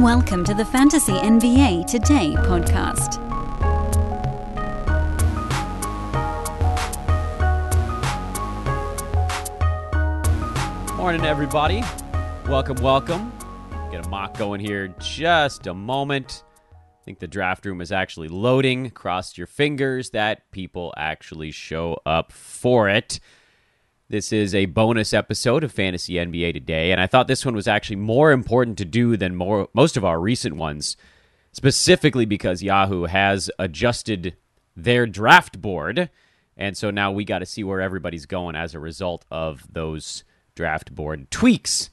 Welcome to the Fantasy NBA Today podcast. Morning, everybody. Welcome, welcome. Get a mock going here just a moment. I think the draft room is actually loading. Cross your fingers that people actually show up for it. This is a bonus episode of Fantasy NBA Today, and I thought this one was actually more important to do than more, most of our recent ones, specifically because Yahoo has adjusted their draft board. And so now we got to see where everybody's going as a result of those draft board tweaks.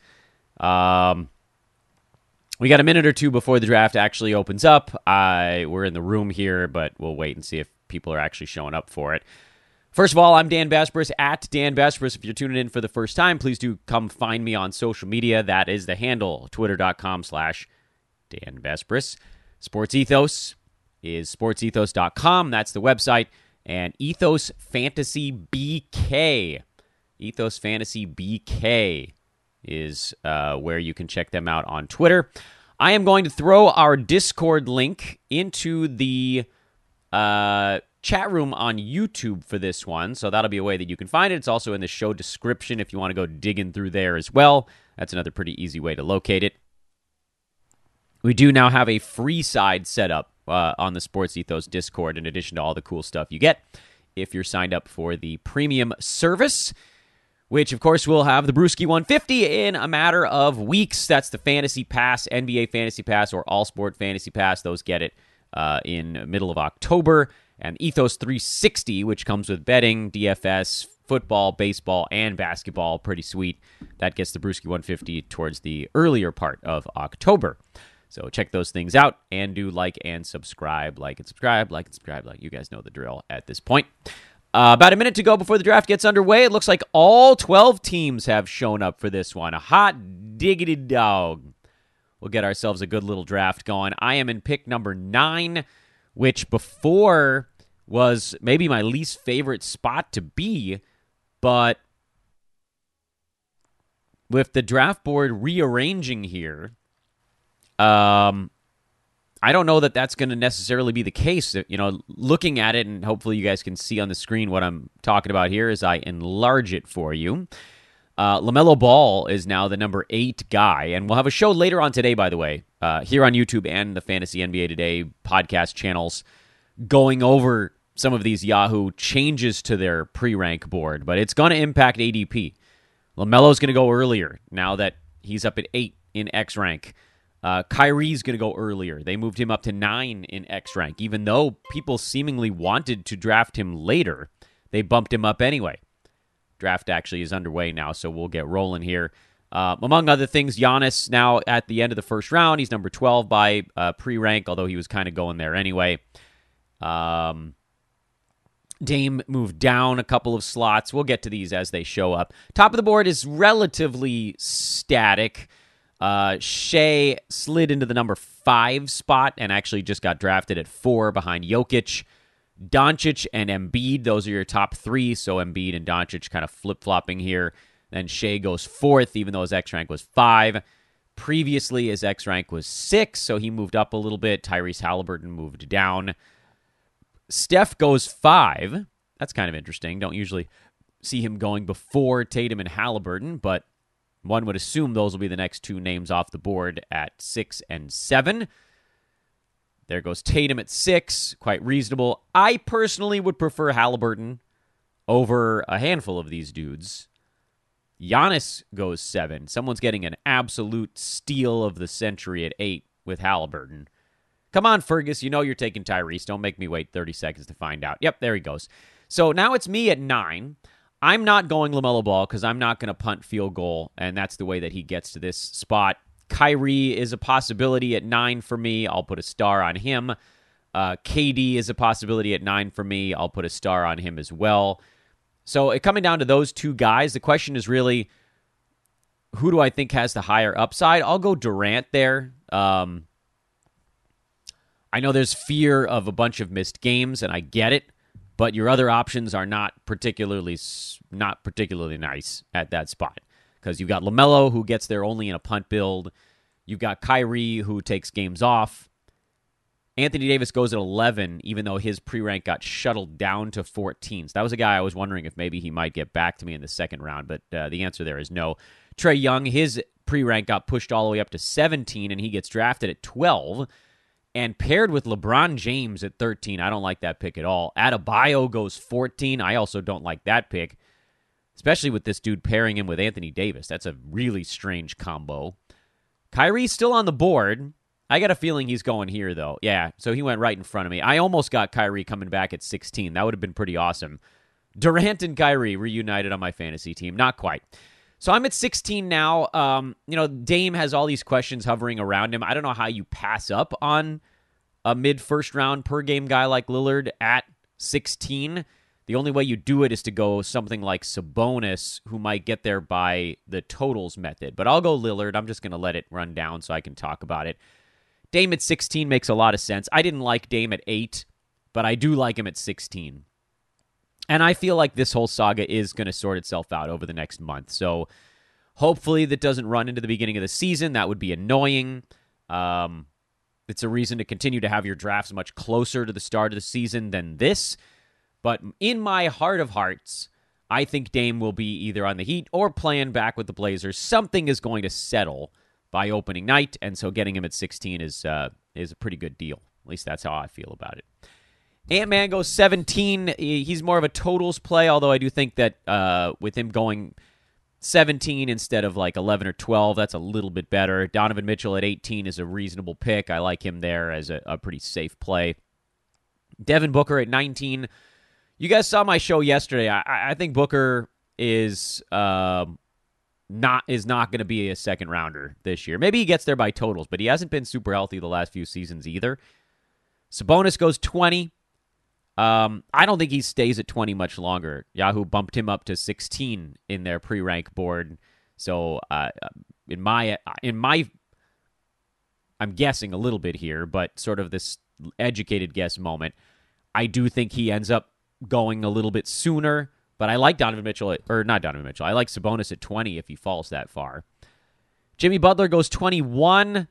Um, we got a minute or two before the draft actually opens up. I we're in the room here, but we'll wait and see if people are actually showing up for it. First of all, I'm Dan Besbris at Dan Besbris. If you're tuning in for the first time, please do come find me on social media. That is the handle, twitter.com slash Dan Besbris. Sports Ethos is sportsethos.com. That's the website. And Ethos Fantasy BK. Ethos Fantasy BK is uh, where you can check them out on Twitter. I am going to throw our Discord link into the uh, chat room on YouTube for this one. So that'll be a way that you can find it. It's also in the show description if you want to go digging through there as well. That's another pretty easy way to locate it. We do now have a free side set up uh, on the Sports Ethos Discord in addition to all the cool stuff you get if you're signed up for the premium service. Which, of course, will have the Brewski 150 in a matter of weeks. That's the Fantasy Pass, NBA Fantasy Pass, or All Sport Fantasy Pass. Those get it uh, in middle of October and Ethos 360, which comes with betting, DFS, football, baseball, and basketball. Pretty sweet. That gets the Brewski 150 towards the earlier part of October. So check those things out and do like and subscribe, like and subscribe, like and subscribe. Like you guys know the drill at this point. Uh, about a minute to go before the draft gets underway. It looks like all 12 teams have shown up for this one. A hot diggity dog. We'll get ourselves a good little draft going. I am in pick number nine which before was maybe my least favorite spot to be, but with the draft board rearranging here, um, I don't know that that's going to necessarily be the case. You know, looking at it, and hopefully you guys can see on the screen what I'm talking about here as I enlarge it for you. Uh, LaMelo Ball is now the number eight guy, and we'll have a show later on today, by the way, uh, here on YouTube and the Fantasy NBA Today podcast channels, going over some of these Yahoo changes to their pre rank board, but it's going to impact ADP. LaMelo's going to go earlier now that he's up at eight in X rank. Uh, Kyrie's going to go earlier. They moved him up to nine in X rank, even though people seemingly wanted to draft him later. They bumped him up anyway. Draft actually is underway now, so we'll get rolling here. Uh, among other things, Giannis now at the end of the first round. He's number 12 by uh, pre rank, although he was kind of going there anyway. Um, Dame moved down a couple of slots. We'll get to these as they show up. Top of the board is relatively static. Uh, Shai slid into the number five spot and actually just got drafted at four behind Jokic. Doncic and Embiid, those are your top three. So Embiid and Doncic kind of flip flopping here. Then Shai goes fourth, even though his X rank was five. Previously, his X rank was six, so he moved up a little bit. Tyrese Halliburton moved down. Steph goes five. That's kind of interesting. Don't usually see him going before Tatum and Halliburton, but one would assume those will be the next two names off the board at six and seven. There goes Tatum at six, quite reasonable. I personally would prefer Halliburton over a handful of these dudes. Giannis goes seven. Someone's getting an absolute steal of the century at eight with Halliburton. Come on, Fergus. You know you're taking Tyrese. Don't make me wait 30 seconds to find out. Yep, there he goes. So now it's me at nine. I'm not going LaMelo Ball because I'm not going to punt field goal, and that's the way that he gets to this spot. Kyrie is a possibility at nine for me. I'll put a star on him. Uh, KD is a possibility at nine for me. I'll put a star on him as well. So it coming down to those two guys, the question is really who do I think has the higher upside? I'll go Durant there. Um, I know there's fear of a bunch of missed games, and I get it, but your other options are not particularly not particularly nice at that spot because you've got LaMelo who gets there only in a punt build. You've got Kyrie who takes games off. Anthony Davis goes at 11, even though his pre rank got shuttled down to 14. So that was a guy I was wondering if maybe he might get back to me in the second round, but uh, the answer there is no. Trae Young, his pre rank got pushed all the way up to 17, and he gets drafted at 12 and paired with LeBron James at 13. I don't like that pick at all. Adebayo goes 14. I also don't like that pick, especially with this dude pairing him with Anthony Davis. That's a really strange combo. Kyrie's still on the board. I got a feeling he's going here, though. Yeah, so he went right in front of me. I almost got Kyrie coming back at 16. That would have been pretty awesome. Durant and Kyrie reunited on my fantasy team. Not quite. So I'm at 16 now. Um, you know, Dame has all these questions hovering around him. I don't know how you pass up on a mid first round per game guy like Lillard at 16. The only way you do it is to go something like Sabonis, who might get there by the totals method. But I'll go Lillard. I'm just going to let it run down so I can talk about it. Dame at 16 makes a lot of sense. I didn't like Dame at 8, but I do like him at 16. And I feel like this whole saga is going to sort itself out over the next month. So hopefully that doesn't run into the beginning of the season. That would be annoying. Um, it's a reason to continue to have your drafts much closer to the start of the season than this. But in my heart of hearts, I think Dame will be either on the Heat or playing back with the Blazers. Something is going to settle by opening night, and so getting him at 16 is uh, is a pretty good deal. At least that's how I feel about it. Ant Man goes 17. He's more of a totals play, although I do think that uh, with him going 17 instead of like 11 or 12, that's a little bit better. Donovan Mitchell at 18 is a reasonable pick. I like him there as a, a pretty safe play. Devin Booker at 19. You guys saw my show yesterday. I, I think Booker is uh, not is not going to be a second rounder this year. Maybe he gets there by totals, but he hasn't been super healthy the last few seasons either. Sabonis goes 20. Um, I don't think he stays at 20 much longer. Yahoo bumped him up to 16 in their pre-rank board. So uh, in my in my I'm guessing a little bit here, but sort of this educated guess moment. I do think he ends up going a little bit sooner, but I like Donovan Mitchell or not Donovan Mitchell. I like Sabonis at 20 if he falls that far. Jimmy Butler goes 21. Uh,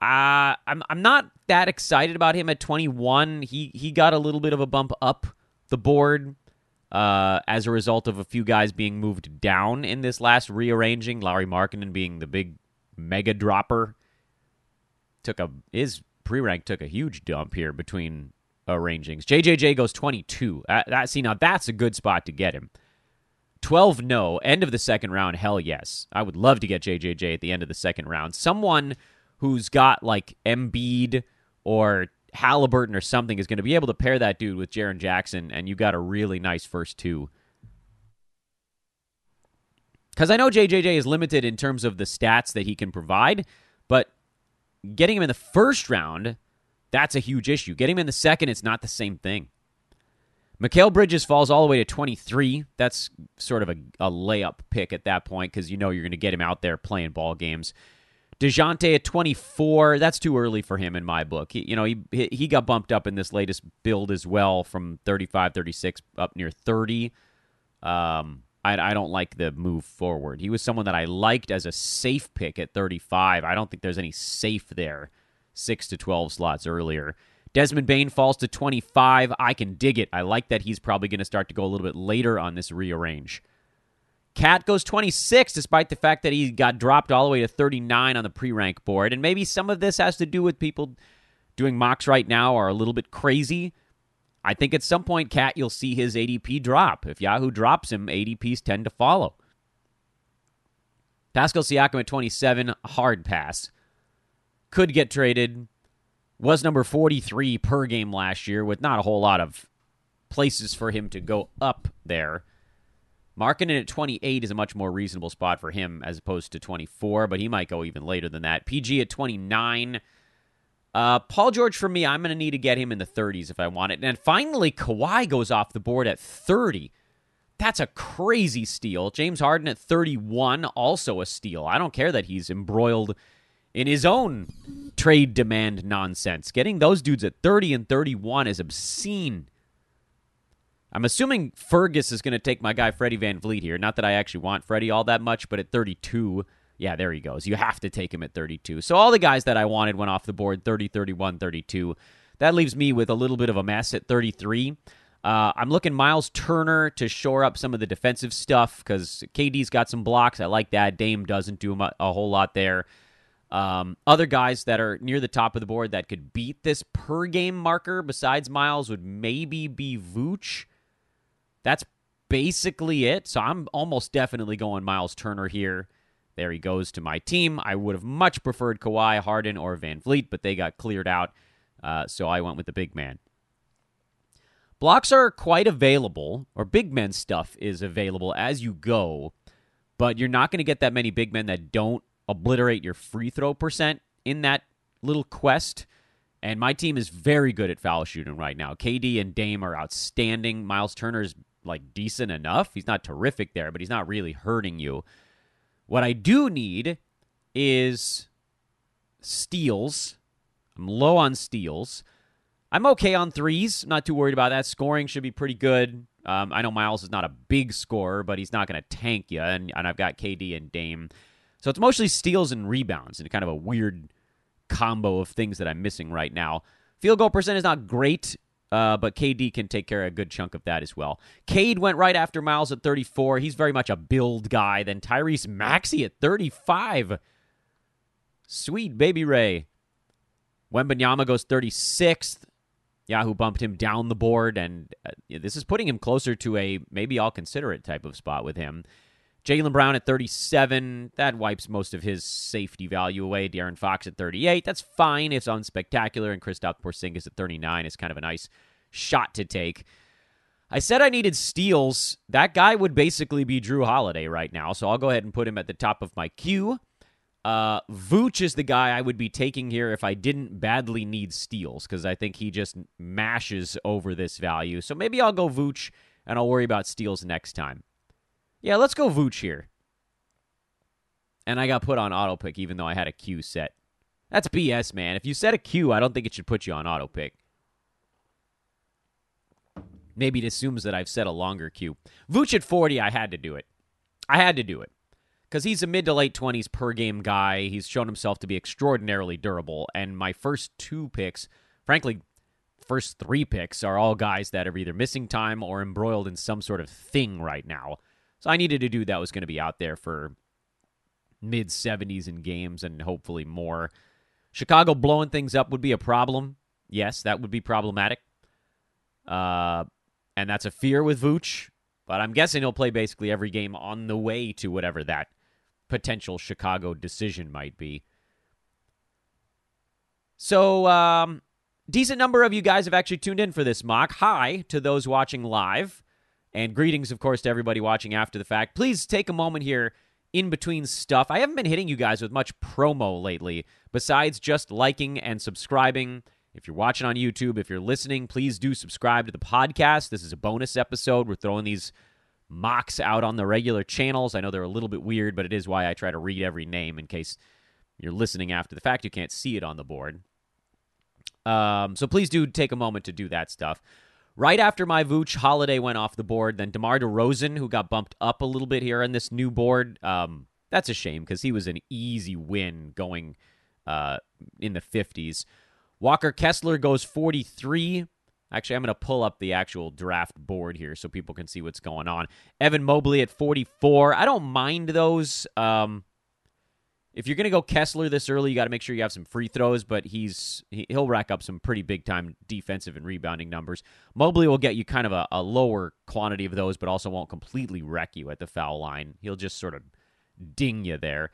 I'm I'm not that excited about him at 21. He he got a little bit of a bump up the board uh, as a result of a few guys being moved down in this last rearranging. Lauri Markkanen being the big mega dropper took a his pre rank took a huge dump here between arrangings. JJJ goes 22. Uh, that see now that's a good spot to get him. 12 no. End of the second round. Hell yes. I would love to get JJJ at the end of the second round. Someone who's got like Embiid or Halliburton or something is going to be able to pair that dude with Jaren Jackson, and you got a really nice first two. Because I know JJJ is limited in terms of the stats that he can provide, but getting him in the first round, that's a huge issue. Getting him in the second, it's not the same thing. Mikal Bridges falls all the way to 23. That's sort of a, a layup pick at that point because you know you're going to get him out there playing ball games. Dejounte at 24, that's too early for him in my book. He, you know, he he got bumped up in this latest build as well from 35, 36 up near 30. Um, I, I don't like the move forward. He was someone that I liked as a safe pick at 35. I don't think there's any safe there, 6 to 12 slots earlier. Desmond Bane falls to 25. I can dig it. I like that he's probably going to start to go a little bit later on this rearrange. Cat goes 26, despite the fact that he got dropped all the way to 39 on the pre rank board. And maybe some of this has to do with people doing mocks right now are a little bit crazy. I think at some point, Cat, you'll see his ADP drop. If Yahoo drops him, ADPs tend to follow. Pascal Siakam at 27, hard pass. Could get traded. Was number 43 per game last year with not a whole lot of places for him to go up there. Markkanen at 28 is a much more reasonable spot for him as opposed to 24, but he might go even later than that. PG at 29. Uh, Paul George for me, I'm going to need to get him in the 30s if I want it. And finally, Kawhi goes off the board at 30. That's a crazy steal. James Harden at 31, also a steal. I don't care that he's embroiled in his own trade demand nonsense. Getting those dudes at 30 and 31 is obscene. I'm assuming Fergus is going to take my guy Freddie VanVleet here. Not that I actually want Freddie all that much, but at 32, Yeah, there he goes. You have to take him at 32. So all the guys that I wanted went off the board 30, 31, 32. That leaves me with a little bit of a mess at 33. Uh, I'm looking Miles Turner to shore up some of the defensive stuff because KD's got some blocks. I like that. Dame doesn't do a whole lot there. Um, other guys that are near the top of the board that could beat this per game marker besides Miles would maybe be Vooch. That's basically it. So I'm almost definitely going Miles Turner here. There he goes to my team. I would have much preferred Kawhi, Harden, or VanVleet, but they got cleared out. Uh, so I went with the big man. Blocks are quite available, or big men stuff is available as you go, but you're not going to get that many big men that don't obliterate your free throw percent in that little quest. And my team is very good at foul shooting right now. KD and Dame are outstanding. Miles Turner's like decent enough. He's not terrific there, but he's not really hurting you. What I do need is steals. I'm low on steals. I'm okay on threes. Not too worried about that. Scoring should be pretty good. Um, I know Miles is not a big scorer, but he's not going to tank you. And, and I've got KD and Dame. So it's mostly steals and rebounds and kind of a weird combo of things that I'm missing right now. Field goal percent is not great, uh, but KD can take care of a good chunk of that as well. Cade went right after Miles at 34. He's very much a build guy. Then Tyrese Maxey at 35. Sweet baby Ray. Wembanyama goes 36th. Yahoo bumped him down the board, and uh, this is putting him closer to a maybe I'll consider it type of spot with him. Jaylen Brown at 37, that wipes most of his safety value away. De'Aaron Fox at 38, that's fine. It's unspectacular. And Kristaps Porzingis at 39 is kind of a nice shot to take. I said I needed steals. That guy would basically be Jrue Holiday right now, so I'll go ahead and put him at the top of my queue. Uh, Vooch is the guy I would be taking here if I didn't badly need steals because I think he just mashes over this value. So maybe I'll go Vooch and I'll worry about steals next time. Yeah, let's go Vooch here. And I got put on auto pick even though I had a queue set. That's BS, man. If you set a queue, I don't think it should put you on auto pick. Maybe it assumes that I've set a longer queue. Vooch at 40, I had to do it. I had to do it. Because he's a mid to late 20s per game guy. He's shown himself to be extraordinarily durable. And my first two picks, frankly, first three picks are all guys that are either missing time or embroiled in some sort of thing right now. So I needed a dude that was going to be out there for mid 70s in games and hopefully more. Chicago blowing things up would be a problem. Yes, that would be problematic. Uh, and that's a fear with Vooch. But I'm guessing he'll play basically every game on the way to whatever that potential Chicago decision might be. So, um, decent number of you guys have actually tuned in for this mock. Hi to those watching live. And greetings, of course, to everybody watching after the fact. Please take a moment here in between stuff. I haven't been hitting you guys with much promo lately, besides just liking and subscribing. If you're watching on YouTube, if you're listening, please do subscribe to the podcast. This is a bonus episode. We're throwing these mocks out on the regular channels. I know they're a little bit weird, but it is why I try to read every name in case you're listening after the fact. You can't see it on the board. Um, so please do take a moment to do that stuff. Right after my Vooch, Holiday went off the board. Then DeMar DeRozan, who got bumped up a little bit here on this new board. Um, that's a shame because he was an easy win going uh, in the 50s. Walker Kessler goes 43. Actually, I'm going to pull up the actual draft board here so people can see what's going on. Evan Mobley at 44. I don't mind those. Um, if you're going to go Kessler this early, you got to make sure you have some free throws, but he's he'll rack up some pretty big time defensive and rebounding numbers. Mobley will get you kind of a, a lower quantity of those, but also won't completely wreck you at the foul line. He'll just sort of ding you there.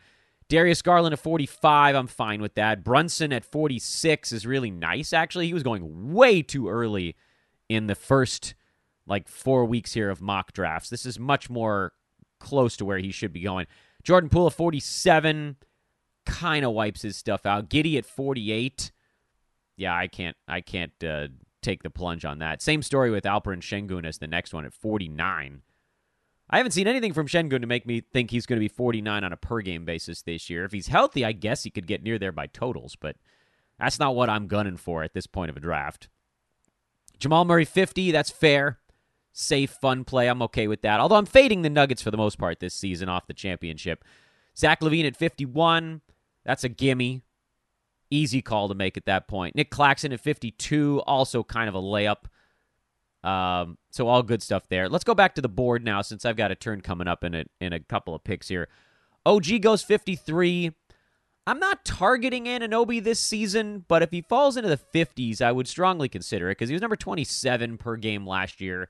Darius Garland at 45, I'm fine with that. Brunson at 46 is really nice, actually. He was going way too early in the first like four weeks here of mock drafts. This is much more close to where he should be going. Jordan Poole at 47 kind of wipes his stuff out. Giddey at 48. Yeah, I can't I can't uh, take the plunge on that. Same story with Alperen Sengun as the next one at 49. I haven't seen anything from Sengun to make me think he's going to be 49 on a per game basis this year. If he's healthy, I guess he could get near there by totals, but that's not what I'm gunning for at this point of a draft. Jamal Murray 50, that's fair. Safe, fun play. I'm okay with that. Although I'm fading the Nuggets for the most part this season off the championship. Zach LaVine at 51. That's a gimme. Easy call to make at that point. Nick Claxton at 52. Also kind of a layup. Um, so all good stuff there. Let's go back to the board now since I've got a turn coming up in a, in a couple of picks here. OG goes 53. I'm not targeting Anunoby this season, but if he falls into the 50s, I would strongly consider it because he was number 27 per game last year.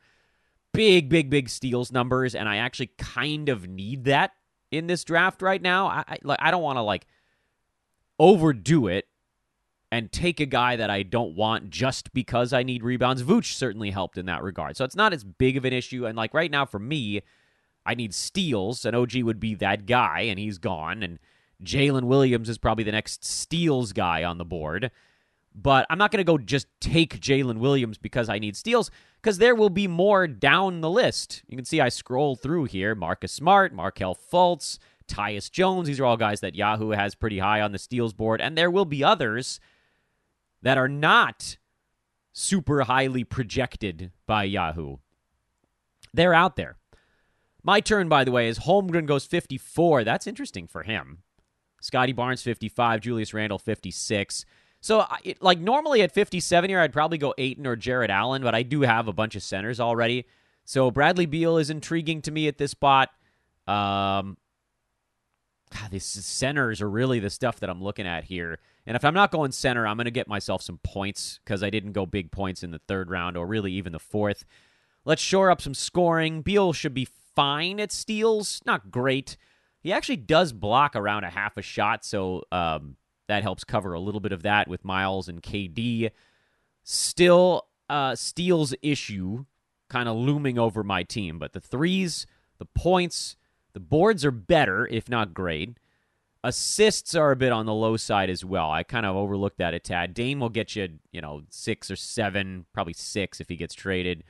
Big, big, big steals numbers, and I actually kind of need that in this draft right now. I I, I don't want to like overdo it and take a guy that I don't want just because I need rebounds. Vooch certainly helped in that regard. So it's not as big of an issue. And like right now for me, I need steals, and OG would be that guy, and he's gone. And Jalen Williams is probably the next steals guy on the board. But I'm not going to go just take Jalen Williams because I need steals, because there will be more down the list. You can see I scroll through here Marcus Smart, Markelle Fultz, Tyus Jones. These are all guys that Yahoo has pretty high on the steals board. And there will be others that are not super highly projected by Yahoo. They're out there. My turn, by the way, is Holmgren goes 54. That's interesting for him. Scottie Barnes 55, Julius Randle 56. So, it, like normally at 57 here, I'd probably go Ayton or Jarrett Allen, but I do have a bunch of centers already. So Bradley Beal is intriguing to me at this spot. Um, God, these centers are really the stuff that I'm looking at here. And if I'm not going center, I'm going to get myself some points because I didn't go big points in the third round or really even the fourth. Let's shore up some scoring. Beal should be fine at steals, not great. He actually does block around a half a shot, so um, that helps cover a little bit of that with Miles and KD. Still, uh, steals issue kind of looming over my team, but the threes, the points, the boards are better, if not great. Assists are a bit on the low side as well. I kind of overlooked that a tad. Dame will get you, you know, six or seven, probably six if he gets traded.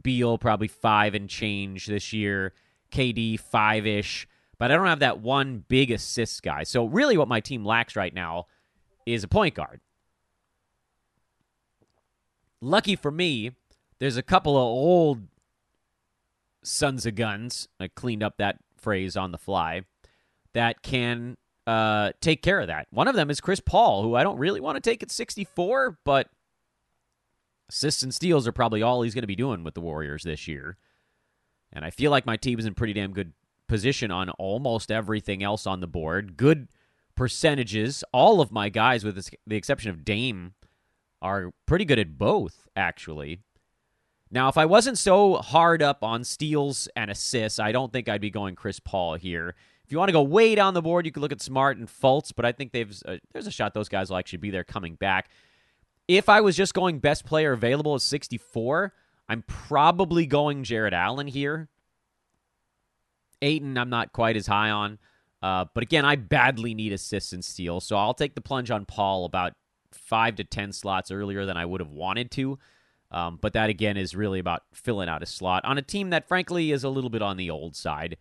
Beal probably five and change this year. KD five ish, but I don't have that one big assist guy. So really, what my team lacks right now is a point guard. Lucky for me, there's a couple of old sons of guns. I cleaned up that phrase on the fly that can uh, take care of that. One of them is Chris Paul, who I don't really want to take at 64, but assists and steals are probably all he's going to be doing with the Warriors this year. And I feel like my team is in pretty damn good position on almost everything else on the board. Good percentages. All of my guys, with the exception of Dame, are pretty good at both, actually. Now, if I wasn't so hard up on steals and assists, I don't think I'd be going Chris Paul here. If you want to go way down the board, you could look at Smart and Fultz, but I think they've uh, there's a shot those guys will actually be there coming back. If I was just going best player available at 64, I'm probably going Jarrett Allen here. Ayton, I'm not quite as high on. Uh, but again, I badly need assists and steals, so I'll take the plunge on Paul about five to ten slots earlier than I would have wanted to. Um, but that again is really about filling out a slot on a team that frankly is a little bit on the old side.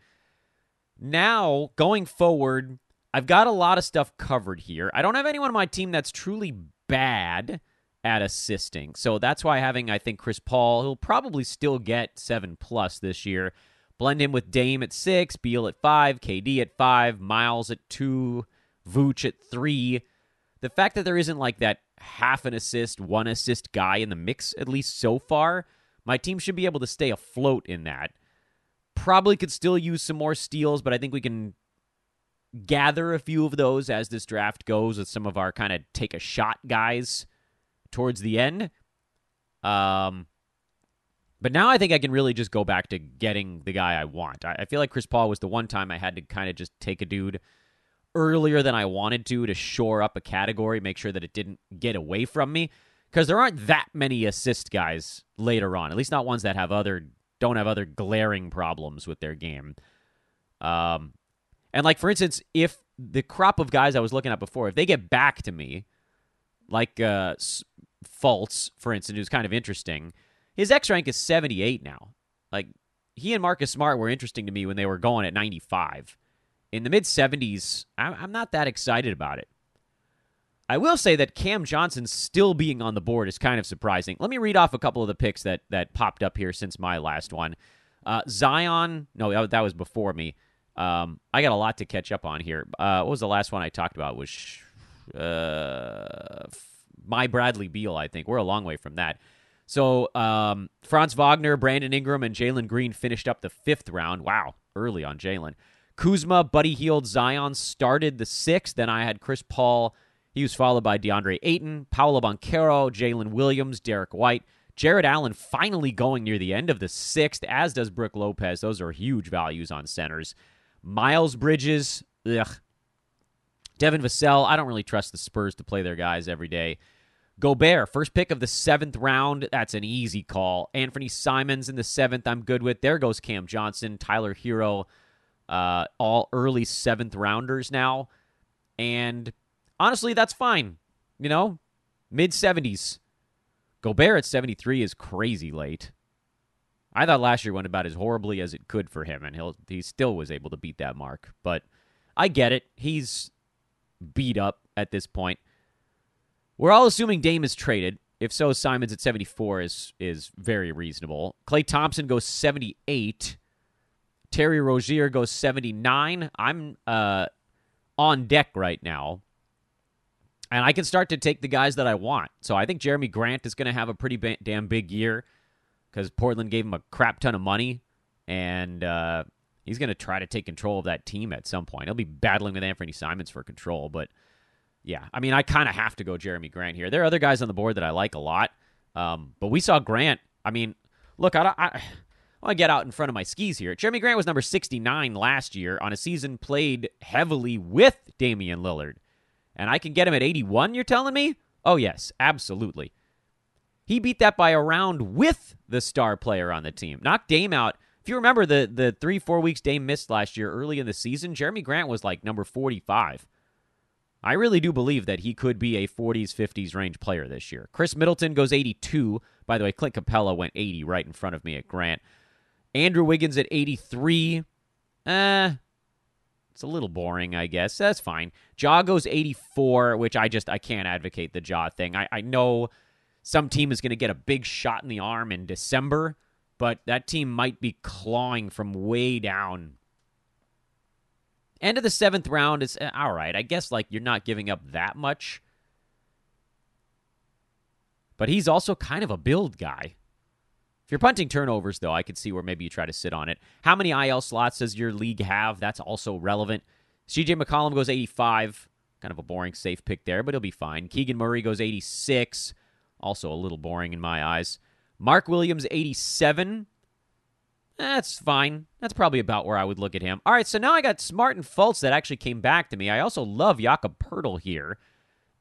Now, going forward, I've got a lot of stuff covered here. I don't have anyone on my team that's truly bad at assisting. So that's why having, I think, Chris Paul, he'll probably still get seven plus this year. Blend him with Dame at six, Beal at five, KD at five, Miles at two, Vooch at three. The fact that there isn't like that half an assist, one assist guy in the mix, at least so far, my team should be able to stay afloat in that. Probably could still use some more steals, but I think we can gather a few of those as this draft goes with some of our kind of take a shot guys towards the end. Um, but now I think I can really just go back to getting the guy I want. I, I feel like Chris Paul was the one time I had to kind of just take a dude earlier than I wanted to to shore up a category, make sure that it didn't get away from me. Because there aren't that many assist guys later on, at least not ones that have other don't have other glaring problems with their game. Um, and like for instance, if the crop of guys I was looking at before, if they get back to me, like uh, Fultz, for instance, who's kind of interesting. His X rank is 78 now. Like he and Marcus Smart were interesting to me when they were going at 95 in the mid 70s, I'm not that excited about it. I will say that Cam Johnson still being on the board is kind of surprising. Let me read off a couple of the picks that that popped up here since my last one. Uh, Zion, no, that was before me. Um, I got a lot to catch up on here. Uh, what was the last one I talked about? Was uh, my Bradley Beal? I think we're a long way from that. So um, Franz Wagner, Brandon Ingram, and Jalen Green finished up the fifth round. Wow, early on Jalen. Kuzma, Buddy Hield, Zion started the sixth. Then I had Chris Paul. He was followed by DeAndre Ayton, Paolo Banchero, Jalen Williams, Derrick White. Jarrett Allen finally going near the end of the sixth, as does Brook Lopez. Those are huge values on centers. Miles Bridges, ugh. Devin Vassell, I don't really trust the Spurs to play their guys every day. Gobert, first pick of the seventh round. That's an easy call. Anfernee Simons in the seventh, I'm good with. There goes Cam Johnson, Tyler Herro, uh, all early seventh rounders now. And honestly, that's fine. You know, mid 70s. Gobert at 73 is crazy late. I thought last year went about as horribly as it could for him, and he he still was able to beat that mark. But I get it. He's beat up at this point. We're all assuming Dame is traded. If so, Simons at 74 is is very reasonable. Klay Thompson goes 78. Terry Rozier goes 79. I'm uh, on deck right now and I can start to take the guys that I want. So I think Jerami Grant is going to have a pretty ba- damn big year because Portland gave him a crap ton of money, and uh, he's going to try to take control of that team at some point. He'll be battling with Anfernee Simons for control, but yeah, I mean, I kind of have to go Jerami Grant here. There are other guys on the board that I like a lot, um, but we saw Grant. I mean, look, I, I, I get out in front of my skis here. Jerami Grant was number 69 last year on a season played heavily with Damian Lillard and I can get him at 81, you're telling me? Oh, yes, absolutely. He beat that by a round with the star player on the team. Knocked Dame out. If you remember the, the three, four weeks Dame missed last year early in the season, Jerami Grant was like number 45. I really do believe that he could be a 40s, 50s range player this year. Khris Middleton goes 82. By the way, Clint Capela went 80 right in front of me at Grant. Andrew Wiggins at 83. Eh, it's a little boring, I guess. That's fine. Ja goes 84, which I just I can't advocate the Ja thing. I, I know some team is going to get a big shot in the arm in December, but that team might be clawing from way down. End of the seventh round is eh, all right. I guess like you're not giving up that much. But he's also kind of a build guy. If you're punting turnovers, though, I could see where maybe you try to sit on it. How many IL slots does your league have? That's also relevant. CJ McCollum goes 85. Kind of a boring safe pick there, but he'll be fine. Keegan Murray goes 86. Also a little boring in my eyes. Mark Williams, 87. That's fine. That's probably about where I would look at him. All right, so now I got Smart and Fultz that actually came back to me. I also love Jakob Poeltl here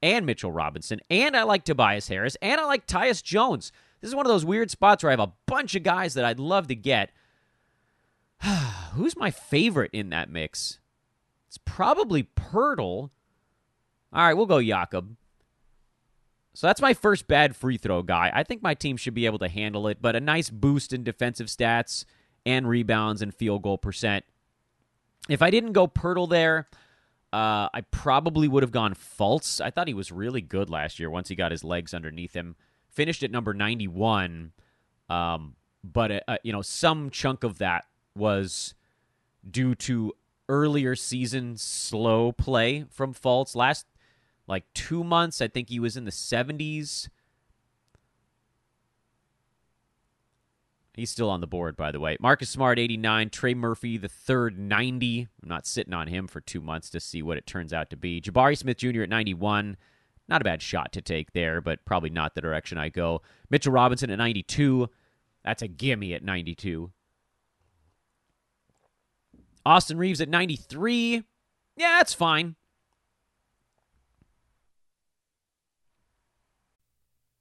and Mitchell Robinson, and I like Tobias Harris, and I like Tyus Jones. This is one of those weird spots where I have a bunch of guys that I'd love to get. Who's my favorite in that mix? It's probably Poeltl. All right, we'll go Jakob. So that's my first bad free throw guy. I think my team should be able to handle it, but a nice boost in defensive stats and rebounds and field goal percent. If I didn't go Poeltl there, uh, I probably would have gone Fultz. I thought he was really good last year once he got his legs underneath him finished at number 91. Um, but, uh, you know, some chunk of that was due to earlier season slow play from Fultz. Last, like, two months, I think he was in the 70s. He's still on the board, by the way. Marcus Smart, 89. Trey Murphy, the third, 90. I'm not sitting on him for two months to see what it turns out to be. Jabari Smith Jr. at 91. Not a bad shot to take there, but probably not the direction I go. Mitchell Robinson at 92. That's a gimme at 92. Austin Reaves at 93. Yeah, that's fine.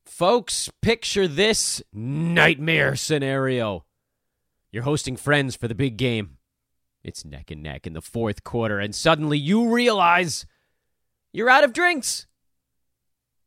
Folks, picture this nightmare scenario. You're hosting friends for the big game. It's neck and neck in the fourth quarter, and suddenly you realize you're out of drinks.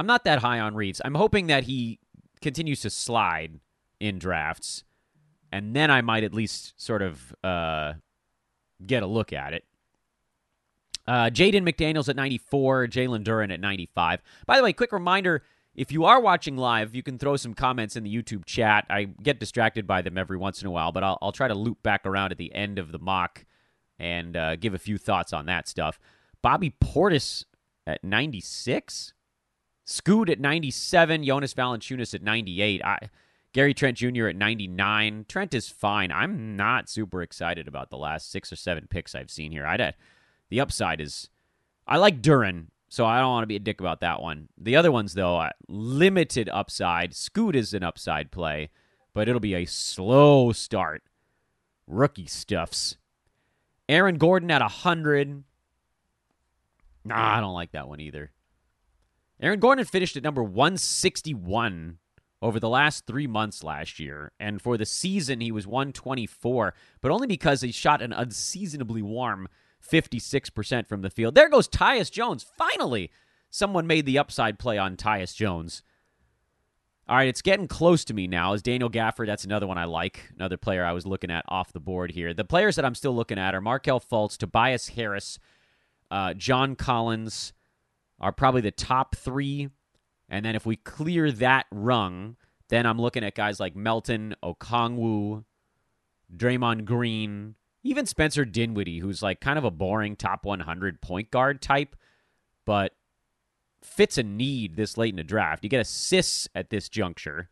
I'm not that high on Reaves. I'm hoping that he continues to slide in drafts, and then I might at least sort of uh, get a look at it. Uh, Jaden McDaniels at 94, Jalen Duren at 95. By the way, quick reminder if you are watching live, you can throw some comments in the YouTube chat. I get distracted by them every once in a while, but I'll, I'll try to loop back around at the end of the mock and uh, give a few thoughts on that stuff. Bobby Portis at 96, Scoot at 97, Jonas Valanciunas at 98. I, Gary Trent Jr. at 99. Trent is fine. I'm not super excited about the last six or seven picks I've seen here. I uh, the upside is I like Duren so I don't want to be a dick about that one. The other ones, though, limited upside. Scoot is an upside play, but it'll be a slow start. Rookie stuffs. Aaron Gordon at 100. Nah, I don't like that one either. Aaron Gordon finished at number 161 over the last three months last year. And for the season, he was 124, but only because he shot an unseasonably warm 56% from the field. There goes Tyus Jones. Finally, someone made the upside play on Tyus Jones. All right, it's getting close to me now. Is Daniel Gafford? That's another one I like. Another player I was looking at off the board here. The players that I'm still looking at are Markelle Fultz, Tobias Harris, uh, John Collins are probably the top three. And then if we clear that rung, then I'm looking at guys like Melton, Okongwu, Draymond Green, even Spencer Dinwiddie, who's like kind of a boring top 100 point guard type, but fits a need this late in the draft. You get assists at this juncture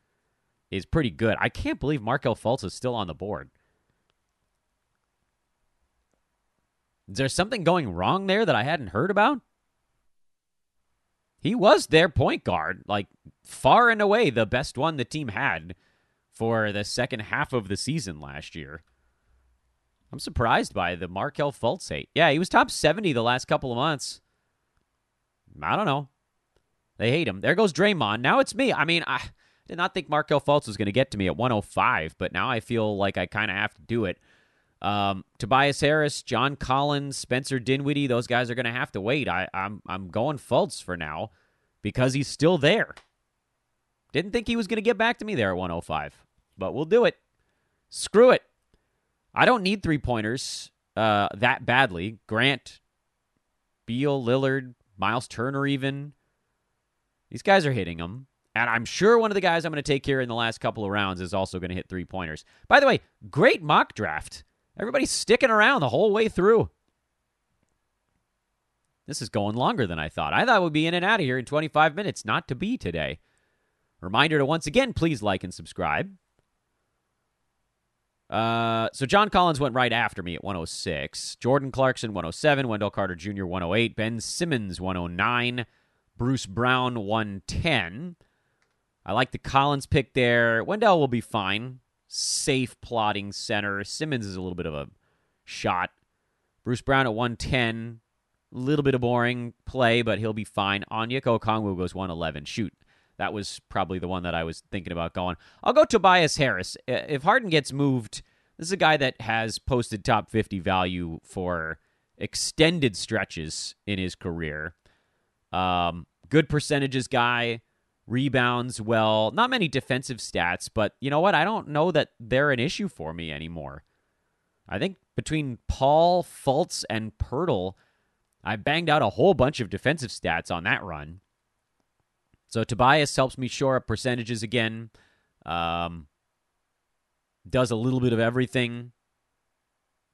is pretty good. I can't believe Markelle Fultz is still on the board. Is there something going wrong there that I hadn't heard about? He was their point guard, like far and away the best one the team had for the second half of the season last year. I'm surprised by the Markelle Fultz hate. Yeah, he was top 70 the last couple of months. I don't know. They hate him. There goes Draymond. Now it's me. I mean, I did not think Markelle Fultz was going to get to me at 105, but now I feel like I kind of have to do it. Um, Tobias Harris, John Collins, Spencer Dinwiddie, those guys are going to have to wait. I, I'm I'm going Fultz for now because he's still there. Didn't think he was going to get back to me there at 105, but we'll do it. Screw it. I don't need three pointers uh, that badly. Grant, Beal, Lillard, Miles Turner, even. These guys are hitting them. And I'm sure one of the guys I'm going to take here in the last couple of rounds is also going to hit three pointers. By the way, great mock draft. Everybody's sticking around the whole way through. This is going longer than I thought. I thought we'd be in and out of here in 25 minutes. Not to be today. Reminder to once again, please like and subscribe. Uh, so John Collins went right after me at 106. Jordan Clarkson 107. Wendell Carter Jr. 108. Ben Simmons 109. Bruce Brown 110. I like the Collins pick there. Wendell will be fine. Safe plotting center. Simmons is a little bit of a shot. Bruce Brown at 110. A little bit of boring play, but he'll be fine. Onyeka Okongwu goes 111. Shoot. That was probably the one that I was thinking about going. I'll go Tobias Harris. If Harden gets moved, this is a guy that has posted top 50 value for extended stretches in his career. Um, good percentages guy, rebounds well. Not many defensive stats, but you know what? I don't know that they're an issue for me anymore. I think between Paul, Fultz, and Poeltl, I banged out a whole bunch of defensive stats on that run. So Tobias helps me shore up percentages again. Um, does a little bit of everything.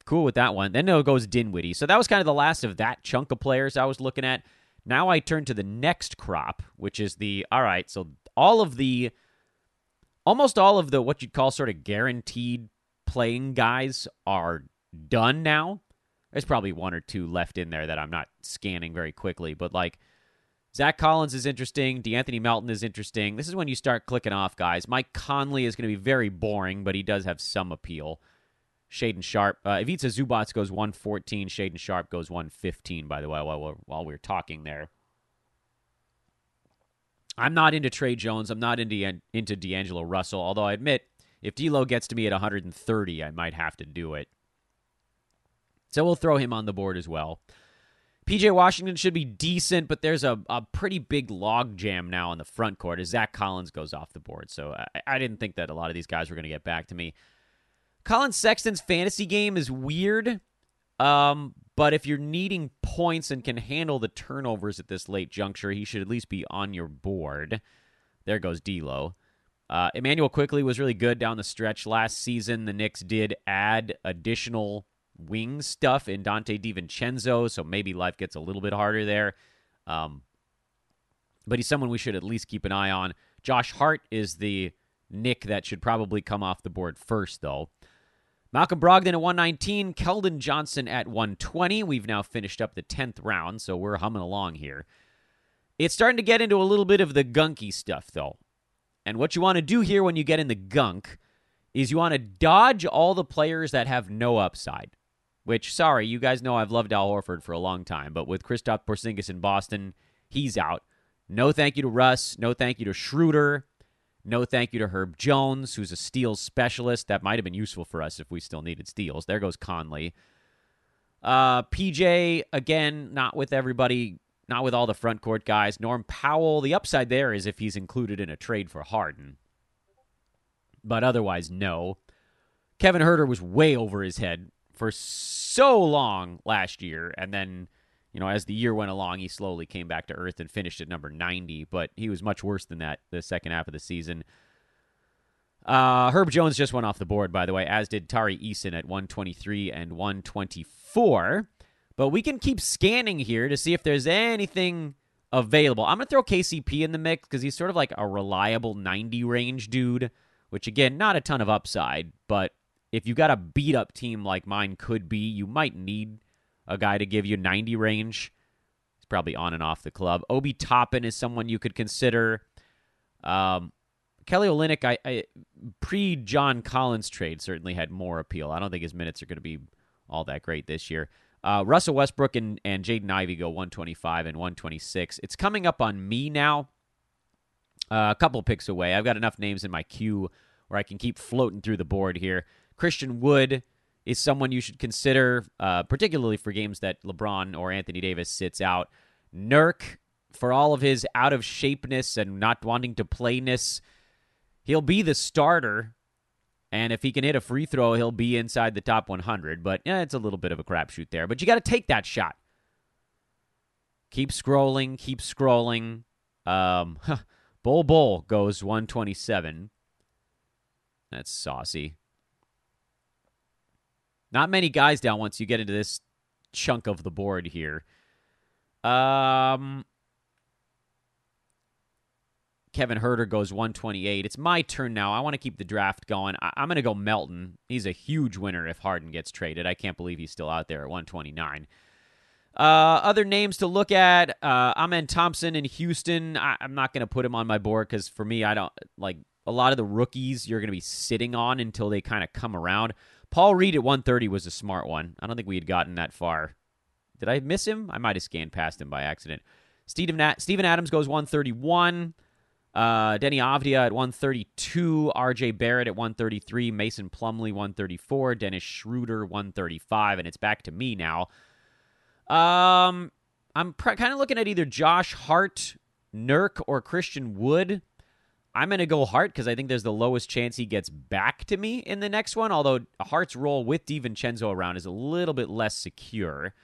Cool with that one. Then there goes Dinwiddie. So that was kind of the last of that chunk of players I was looking at. Now I turn to the next crop, which is the all right. So all of the, almost all of the what you'd call sort of guaranteed playing guys are done now. There's probably one or two left in there that I'm not scanning very quickly, but like Zach Collins is interesting. De'Anthony Melton is interesting. This is when you start clicking off guys. Mike Conley is going to be very boring, but he does have some appeal. Shaedon Sharpe. Uh, Ivica Zubac goes 114. Shaedon Sharpe goes 115, by the way, while we're, while we're talking there. I'm not into Tre Jones. I'm not into, into D'Angelo Russell, although I admit if D'Lo gets to me at 130, I might have to do it. So we'll throw him on the board as well. PJ Washington should be decent, but there's a, a pretty big log jam now in the front court as Zach Collins goes off the board. So I, I didn't think that a lot of these guys were going to get back to me. Collin Sexton's fantasy game is weird, um, but if you're needing points and can handle the turnovers at this late juncture, he should at least be on your board. There goes D'Lo. Uh, Immanuel Quickley was really good down the stretch last season. The Knicks did add additional wing stuff in Donte DiVincenzo, so maybe life gets a little bit harder there. Um, but he's someone we should at least keep an eye on. Josh Hart is the Knick that should probably come off the board first, though. Malcolm Brogdon at 119, Keldon Johnson at 120. We've now finished up the 10th round, so we're humming along here. It's starting to get into a little bit of the gunky stuff, though. And what you want to do here when you get in the gunk is you want to dodge all the players that have no upside. Which, sorry, you guys know I've loved Al Horford for a long time, but with Kristaps Porzingis in Boston, he's out. No thank you to Russ. No thank you to Schroeder. No thank you to Herb Jones, who's a steals specialist. That might have been useful for us if we still needed steals. There goes Conley. Uh, PJ, again, not with everybody, not with all the front court guys. Norm Powell, the upside there is if he's included in a trade for Harden. But otherwise, no. Kevin Huerter was way over his head for so long last year, and then you know as the year went along, he slowly came back to earth and finished at number ninety. But he was much worse than that the second half of the season. Uh, Herb Jones just went off the board, by the way, as did Tari Eason at 123 and 124. But we can keep scanning here to see if there's anything available. I'm going to throw KCP in the mix because he's sort of like a reliable 90 range dude, which, again, not a ton of upside, but if you got a beat up team like mine could be, you might need a guy to give you 90 range. He's probably on and off the club. Obi Toppin is someone you could consider. Um, Kelly Olynyk, I, I pre John Collins trade certainly had more appeal. I don't think his minutes are going to be all that great this year. Uh, Russell Westbrook and, and Jaden Ivey go 125 and 126. It's coming up on me now. Uh, a couple picks away. I've got enough names in my queue where I can keep floating through the board here. Christian Wood is someone you should consider, uh, particularly for games that LeBron or Anthony Davis sits out. Nurk, for all of his out of shapeness and not wanting to playness, he'll be the starter. And if he can hit a free throw, he'll be inside the top 100. But yeah, it's a little bit of a crapshoot there. But you got to take that shot. Keep scrolling, keep scrolling. Um, Bull Bol goes 127. That's saucy. Not many guys down once you get into this chunk of the board here. Um, Kevin Huerter goes 128. It's my turn now. I want to keep the draft going. I- am going to go Melton. He's a huge winner if Harden gets traded. I can't believe he's still out there at 129. Uh, other names to look at: uh, Amen Thompson in Houston. I- am not going to put him on my board because for me, I don't like a lot of the rookies. You're going to be sitting on until they kind of come around. Paul Reed at 130 was a smart one. I don't think we had gotten that far. Did I miss him? I might have scanned past him by accident. Steven, Steven Adams goes 131. Uh, Deni Avdija at 132. RJ Barrett at 133. Mason Plumlee 134. Dennis Schroeder 135. And it's back to me now. Um, I'm pr- kind of looking at either Josh Hart, Nurk, or Christian Wood. I'm going to go Hart because I think there's the lowest chance he gets back to me in the next one, although Hart's role with DiVincenzo around is a little bit less secure.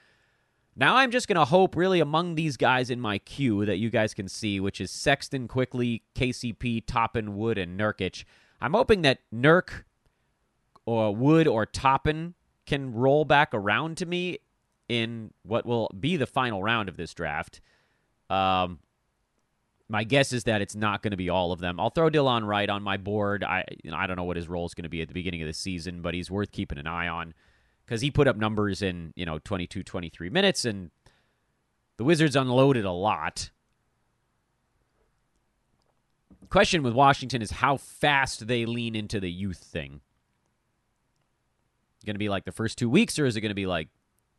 Now I'm just going to hope, really, among these guys in my queue that you guys can see, which is Sexton, Quickley, KCP, Toppin, Wood, and Nurkic. I'm hoping that Nurk or Wood or Toppin can roll back around to me in what will be the final round of this draft. Um, my guess is that it's not going to be all of them. I'll throw Delon Wright on my board. I you know, I don't know what his role is going to be at the beginning of the season, but he's worth keeping an eye on because he put up numbers in you know 22, 23 minutes, and the Wizards unloaded a lot. Question with Washington is how fast they lean into the youth thing. Going to be like the first two weeks, or is it going to be like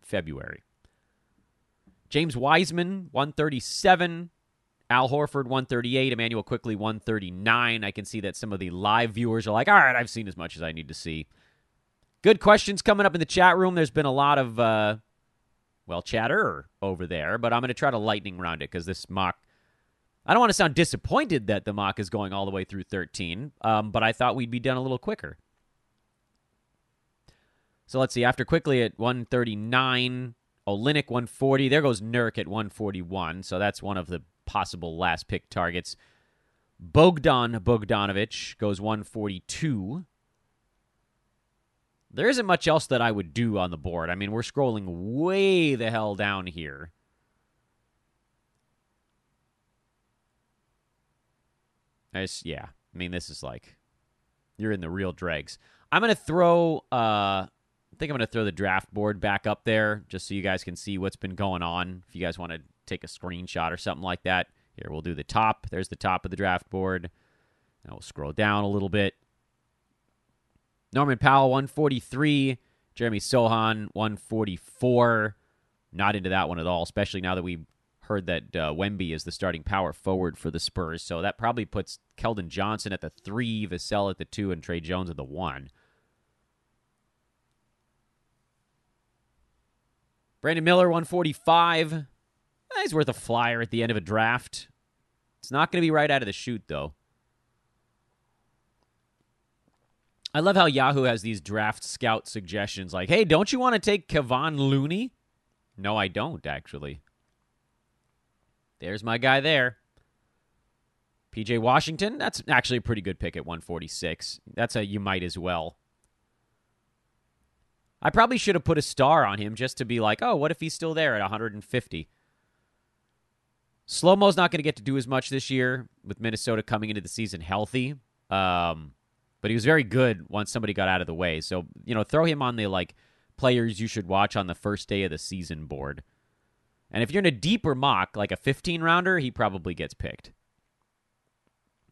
February? James Wiseman, 137. Al Horford, 138. Immanuel Quickley 139. I can see that some of the live viewers are like, all right, I've seen as much as I need to see. Good questions coming up in the chat room. There's been a lot of, uh, well, chatter over there, but I'm going to try to lightning round it because this mock. I don't want to sound disappointed that the mock is going all the way through 13, um, but I thought we'd be done a little quicker. So let's see. After Quickley at 139, Olynyk 140. There goes Nurk at 141. So that's one of the possible last pick targets. Bogdan Bogdanovic goes 142. There isn't much else that I would do on the board. I mean, we're scrolling way the hell down here. I just, yeah. I mean, this is like you're in the real dregs. I'm gonna throw. Uh, I think I'm gonna throw the draft board back up there just so you guys can see what's been going on. If you guys want to take a screenshot or something like that, here we'll do the top. There's the top of the draft board. Now we'll scroll down a little bit. Norman Powell 143, Jeremy Sochan, 144. Not into that one at all, especially now that we heard that uh, Wemby is the starting power forward for the Spurs. So that probably puts Keldon Johnson at the three, Vassell at the two, and Tre Jones at the one. Brandon Miller 145. Eh, he's worth a flyer at the end of a draft. It's not going to be right out of the chute, though. I love how Yahoo has these draft scout suggestions like, hey, don't you want to take Kevon Looney? No, I don't, actually. There's my guy there. PJ Washington, that's actually a pretty good pick at 146. That's a you might as well. I probably should have put a star on him just to be like, oh, what if he's still there at 150? Slow Mo's not going to get to do as much this year with Minnesota coming into the season healthy. Um, but he was very good once somebody got out of the way. So, you know, throw him on the like players you should watch on the first day of the season board. And if you're in a deeper mock, like a 15 rounder, he probably gets picked.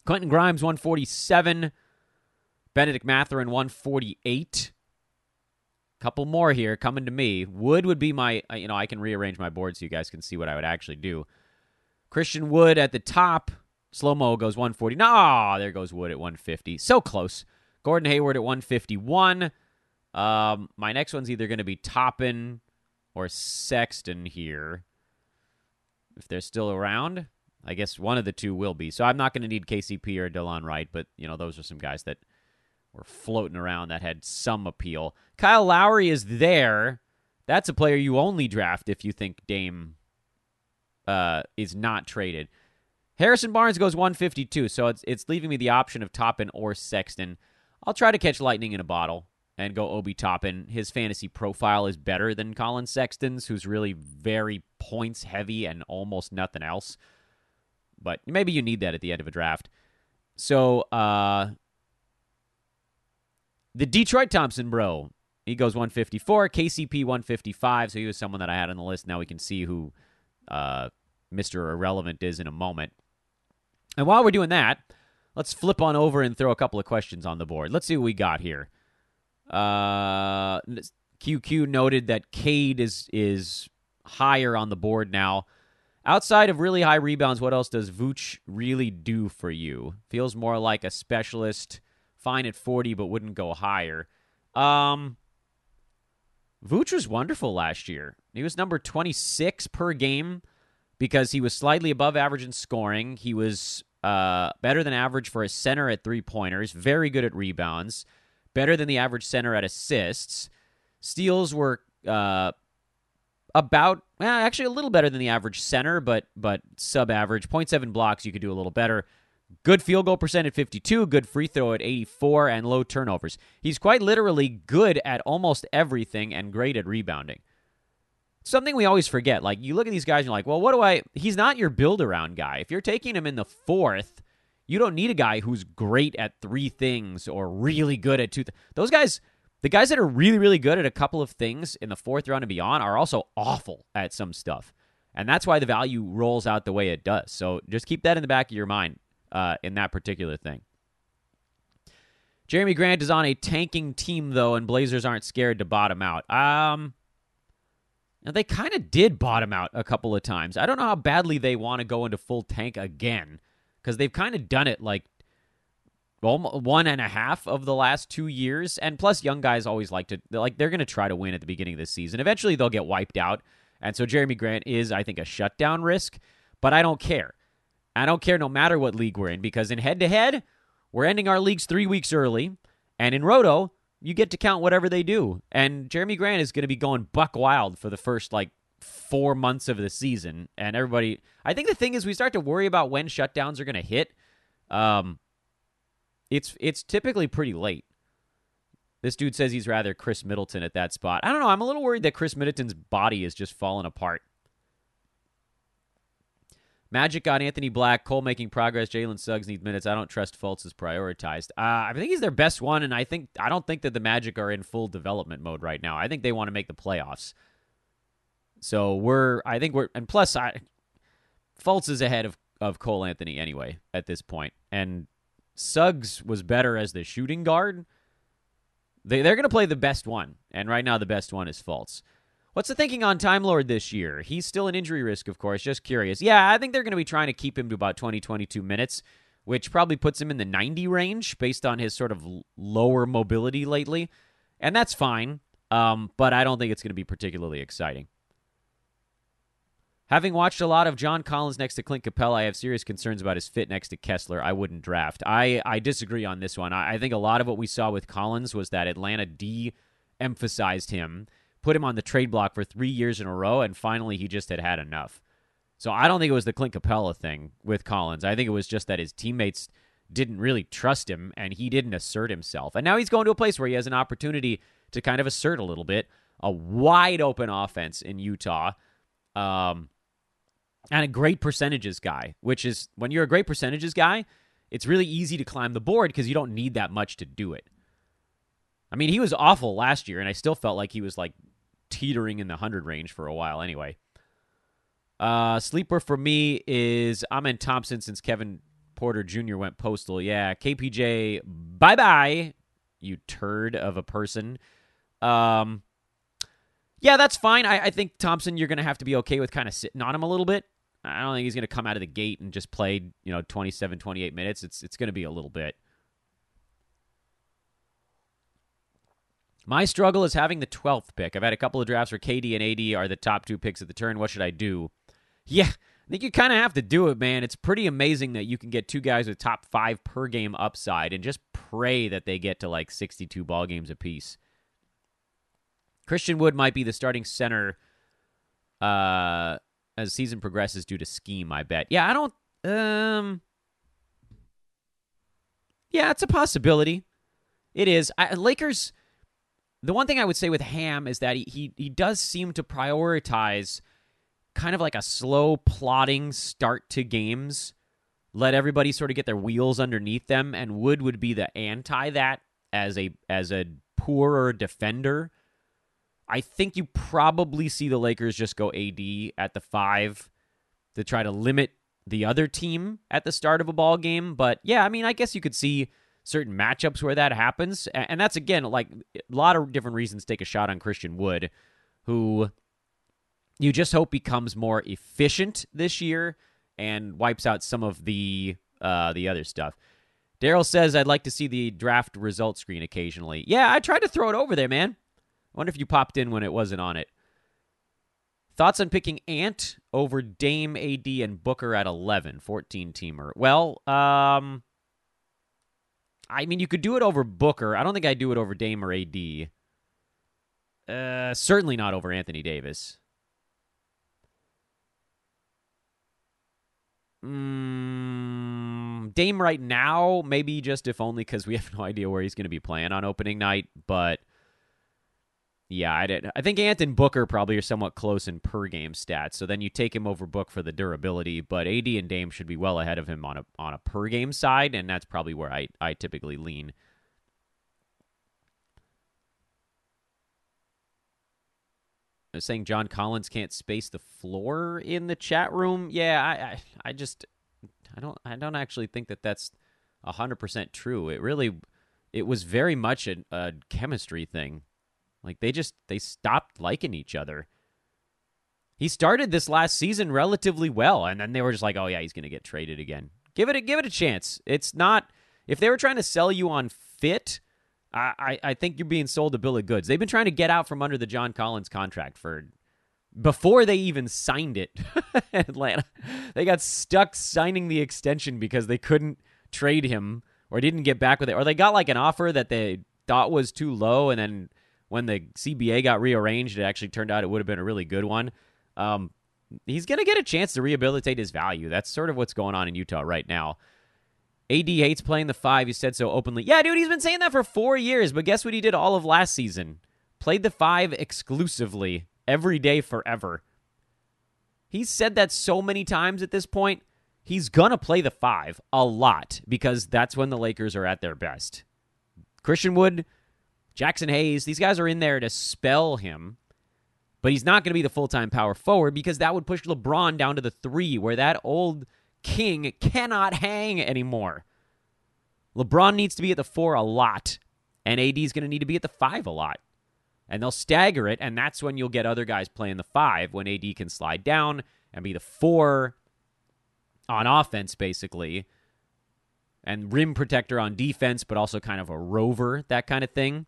Quentin Grimes, 147. Benedict Mathurin, 148. Couple more here coming to me. Wood would be my, you know, I can rearrange my board so you guys can see what I would actually do. Christian Wood at the top, Slow mo goes 140. No, there goes Wood at 150. So close. Gordon Hayward at 151. Um, my next one's either going to be Toppin or Sexton here. If they're still around, I guess one of the two will be. So I'm not going to need KCP or Delon Wright, but you know those are some guys that were floating around that had some appeal. Kyle Lowry is there. That's a player you only draft if you think Dame uh, is not traded. Harrison Barnes goes 152, so it's it's leaving me the option of Toppin or Sexton. I'll try to catch lightning in a bottle and go Obi Toppin. His fantasy profile is better than Collin Sexton's, who's really very points heavy and almost nothing else. But maybe you need that at the end of a draft. So uh the Detroit Thompson bro, he goes 154, KCP 155, so he was someone that I had on the list. Now we can see who uh Mr. Irrelevant is in a moment. And while we're doing that, let's flip on over and throw a couple of questions on the board. Let's see what we got here. Uh, QQ noted that Cade is is higher on the board now. Outside of really high rebounds, what else does Vooch really do for you? Feels more like a specialist, fine at 40, but wouldn't go higher. Um, Vooch was wonderful last year. He was number 26 per game because he was slightly above average in scoring. He was uh, better than average for a center at three pointers, very good at rebounds, better than the average center at assists. Steals were uh, about well, actually a little better than the average center, but but sub average. 0.7 blocks, you could do a little better. Good field goal percent at 52, good free throw at 84, and low turnovers. He's quite literally good at almost everything and great at rebounding something we always forget. Like you look at these guys and you're like, well, what do I? He's not your build around guy. If you're taking him in the fourth, you don't need a guy who's great at three things or really good at two. Th- Those guys The guys that are really, really good at a couple of things in the fourth round and beyond are also awful at some stuff. And that's why the value rolls out the way it does. So just keep that in the back of your mind uh, in that particular thing. Jerami Grant is on a tanking team, though, and Blazers aren't scared to bottom out. Um, now they kind of did bottom out a couple of times. I don't know how badly they want to go into full tank again because they've kind of done it like one and a half of the last two years. And plus, young guys always like to like they're going to try to win at the beginning of the season. Eventually, they'll get wiped out, and so Jerami Grant is, I think, a shutdown risk. But I don't care. I don't care no matter what league we're in because in head to head, we're ending our leagues three weeks early, and in Roto, you get to count whatever they do. And Jerami Grant is going to be going buck wild for the first like four months of the season. And everybody, I think the thing is, we start to worry about when shutdowns are going to hit. Um, it's it's typically pretty late. This dude says he's rather Khris Middleton at that spot. I don't know. I'm a little worried that Khris Middleton's body is just falling apart. Magic got Anthony Black, Cole making progress. Jalen Suggs needs minutes. I don't trust Fultz is prioritized. Uh, I think he's their best one, and I think I don't think that the Magic are in full development mode right now. I think they want to make the playoffs. So we're, I think we're, and plus, I Fultz is ahead of of Cole Anthony anyway at this point, and Suggs was better as the shooting guard. They they're to play the best one, and right now the best one is Fultz. What's the thinking on Time Lord this year? He's still an injury risk, of course. Just curious. Yeah, I think they're going to be trying to keep him to about 20, 22 minutes, which probably puts him in the 90 range based on his sort of lower mobility lately. And that's fine, um, but I don't think it's going to be particularly exciting. Having watched a lot of John Collins next to Clint Capela, I have serious concerns about his fit next to Kessler. I wouldn't draft. I, I disagree on this one. I, I think a lot of what we saw with Collins was that Atlanta de emphasized him put him on the trade block for three years in a row, and finally he just had had enough. So I don't think it was the Clint Capela thing with Collins. I think it was just that his teammates didn't really trust him and he didn't assert himself. And now he's going to a place where he has an opportunity to kind of assert a little bit. A wide open offense in Utah. Um, and a great percentages guy, which is when you're a great percentages guy, it's really easy to climb the board because you don't need that much to do it. I mean, he was awful last year, and I still felt like he was like teetering in the 100 range for a while anyway. Uh, sleeper for me is Amen Thompson since Kevin Porter Jr. went postal. Yeah, KPJ, bye bye, you turd of a person. Um, yeah, that's fine. I, I think Thompson, you're going to have to be okay with kind of sitting on him a little bit. I don't think he's going to come out of the gate and just play, you know, 27, 28 minutes. It's it's going to be a little bit. My struggle is having the 12th pick. I've had a couple of drafts where KD and AD are the top two picks of the turn. What should I do? Yeah, I think you kind of have to do it, man. It's pretty amazing that you can get two guys with top five per game upside and just pray that they get to like 62 ball games apiece. Christian Wood might be the starting center uh, as season progresses due to scheme, I bet. Yeah, I don't. Um, yeah, it's a possibility. It is. I, Lakers the one thing I would say with Ham is that he, he, he does seem to prioritize kind of like a slow plotting start to games. Let everybody sort of get their wheels underneath them, and Wood would be the anti that as a as a poorer defender. I think you probably see the Lakers just go AD at the five to try to limit the other team at the start of a ball game. But yeah, I mean, I guess you could see certain matchups where that happens. And that's, again, like a lot of different reasons take a shot on Christian Wood, who you just hope becomes more efficient this year and wipes out some of the uh, the other stuff. Daryl says, I'd like to see the draft result screen occasionally. Yeah, I tried to throw it over there, man. I wonder if you popped in when it wasn't on it. Thoughts on picking Ant over Dame, AD, and Booker at 11, 14 teamer? Well, um, I mean, you could do it over Booker. I don't think I'd do it over Dame or AD. Uh, certainly not over Anthony Davis. Mm, Dame right now, maybe just if only because we have no idea where he's going to be playing on opening night. But yeah, I did. I think Ant and Booker probably are somewhat close in per game stats. So then you take him over Book for the durability, but AD and Dame should be well ahead of him on a on a per game side, and that's probably where I I typically lean. They're saying John Collins can't space the floor in the chat room. Yeah, I, I, I just, I don't, I don't actually think that that's hundred percent true. It really, it was very much a, a chemistry thing. Like they just they stopped liking each other. He started this last season relatively well, and then they were just like, "Oh yeah, he's going to get traded again." Give it a give it a chance. It's not if they were trying to sell you on fit. I, I I think you're being sold a bill of goods. They've been trying to get out from under the John Collins contract for before they even signed it. Atlanta, they got stuck signing the extension because they couldn't trade him or didn't get back with it, or they got like an offer that they thought was too low, and then when the CBA got rearranged, it actually turned out it would have been a really good one. Um, he's going to get a chance to rehabilitate his value. That's sort of what's going on in Utah right now. AD hates playing the five. He said so openly. Yeah, dude, he's been saying that for four years, but guess what he did all of last season? Played the five exclusively every day forever. He's said that so many times at this point. He's going to play the five a lot because that's when the Lakers are at their best. Christian Wood, Jaxson Hayes, these guys are in there to spell him but he's not going to be the full time power forward because that would push LeBron down to the three, where that old king cannot hang anymore. LeBron needs to be at the four a lot, and AD is going to need to be at the five a lot. And they'll stagger it, and that's when you'll get other guys playing the five when AD can slide down and be the four on offense, basically, and rim protector on defense, but also kind of a rover, that kind of thing.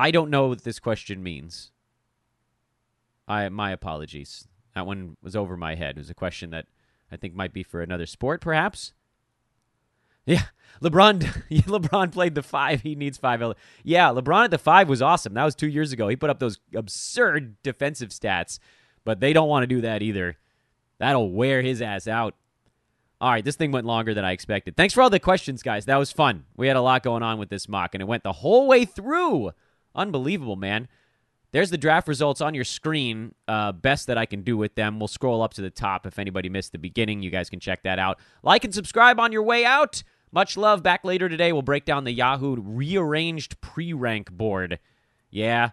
I don't know what this question means. I my apologies. That one was over my head. It was a question that I think might be for another sport, perhaps. Yeah, LeBron. LeBron played the five. He needs five. Yeah, LeBron at the five was awesome. That was two years ago. He put up those absurd defensive stats, but they don't want to do that either. That'll wear his ass out. All right, this thing went longer than I expected. Thanks for all the questions, guys. That was fun. We had a lot going on with this mock, and it went the whole way through. Unbelievable, man. There's the draft results on your screen. Uh, best that I can do with them. We'll scroll up to the top if anybody missed the beginning. You guys can check that out. Like and subscribe on your way out. Much love. Back later today, we'll break down the Yahoo rearranged pre rank board. Yeah,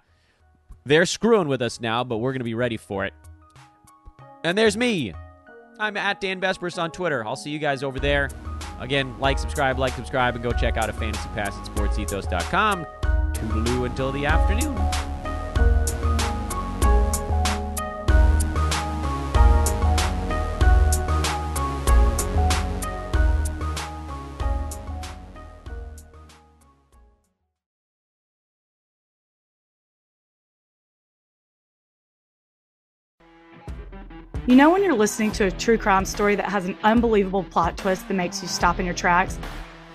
they're screwing with us now, but we're going to be ready for it. And there's me. I'm at Dan Besbris on Twitter. I'll see you guys over there. Again, like, subscribe, like, subscribe, and go check out a fantasy pass at sportsethos.com. Toodaloo until the afternoon. You know, when you're listening to a true crime story that has an unbelievable plot twist that makes you stop in your tracks?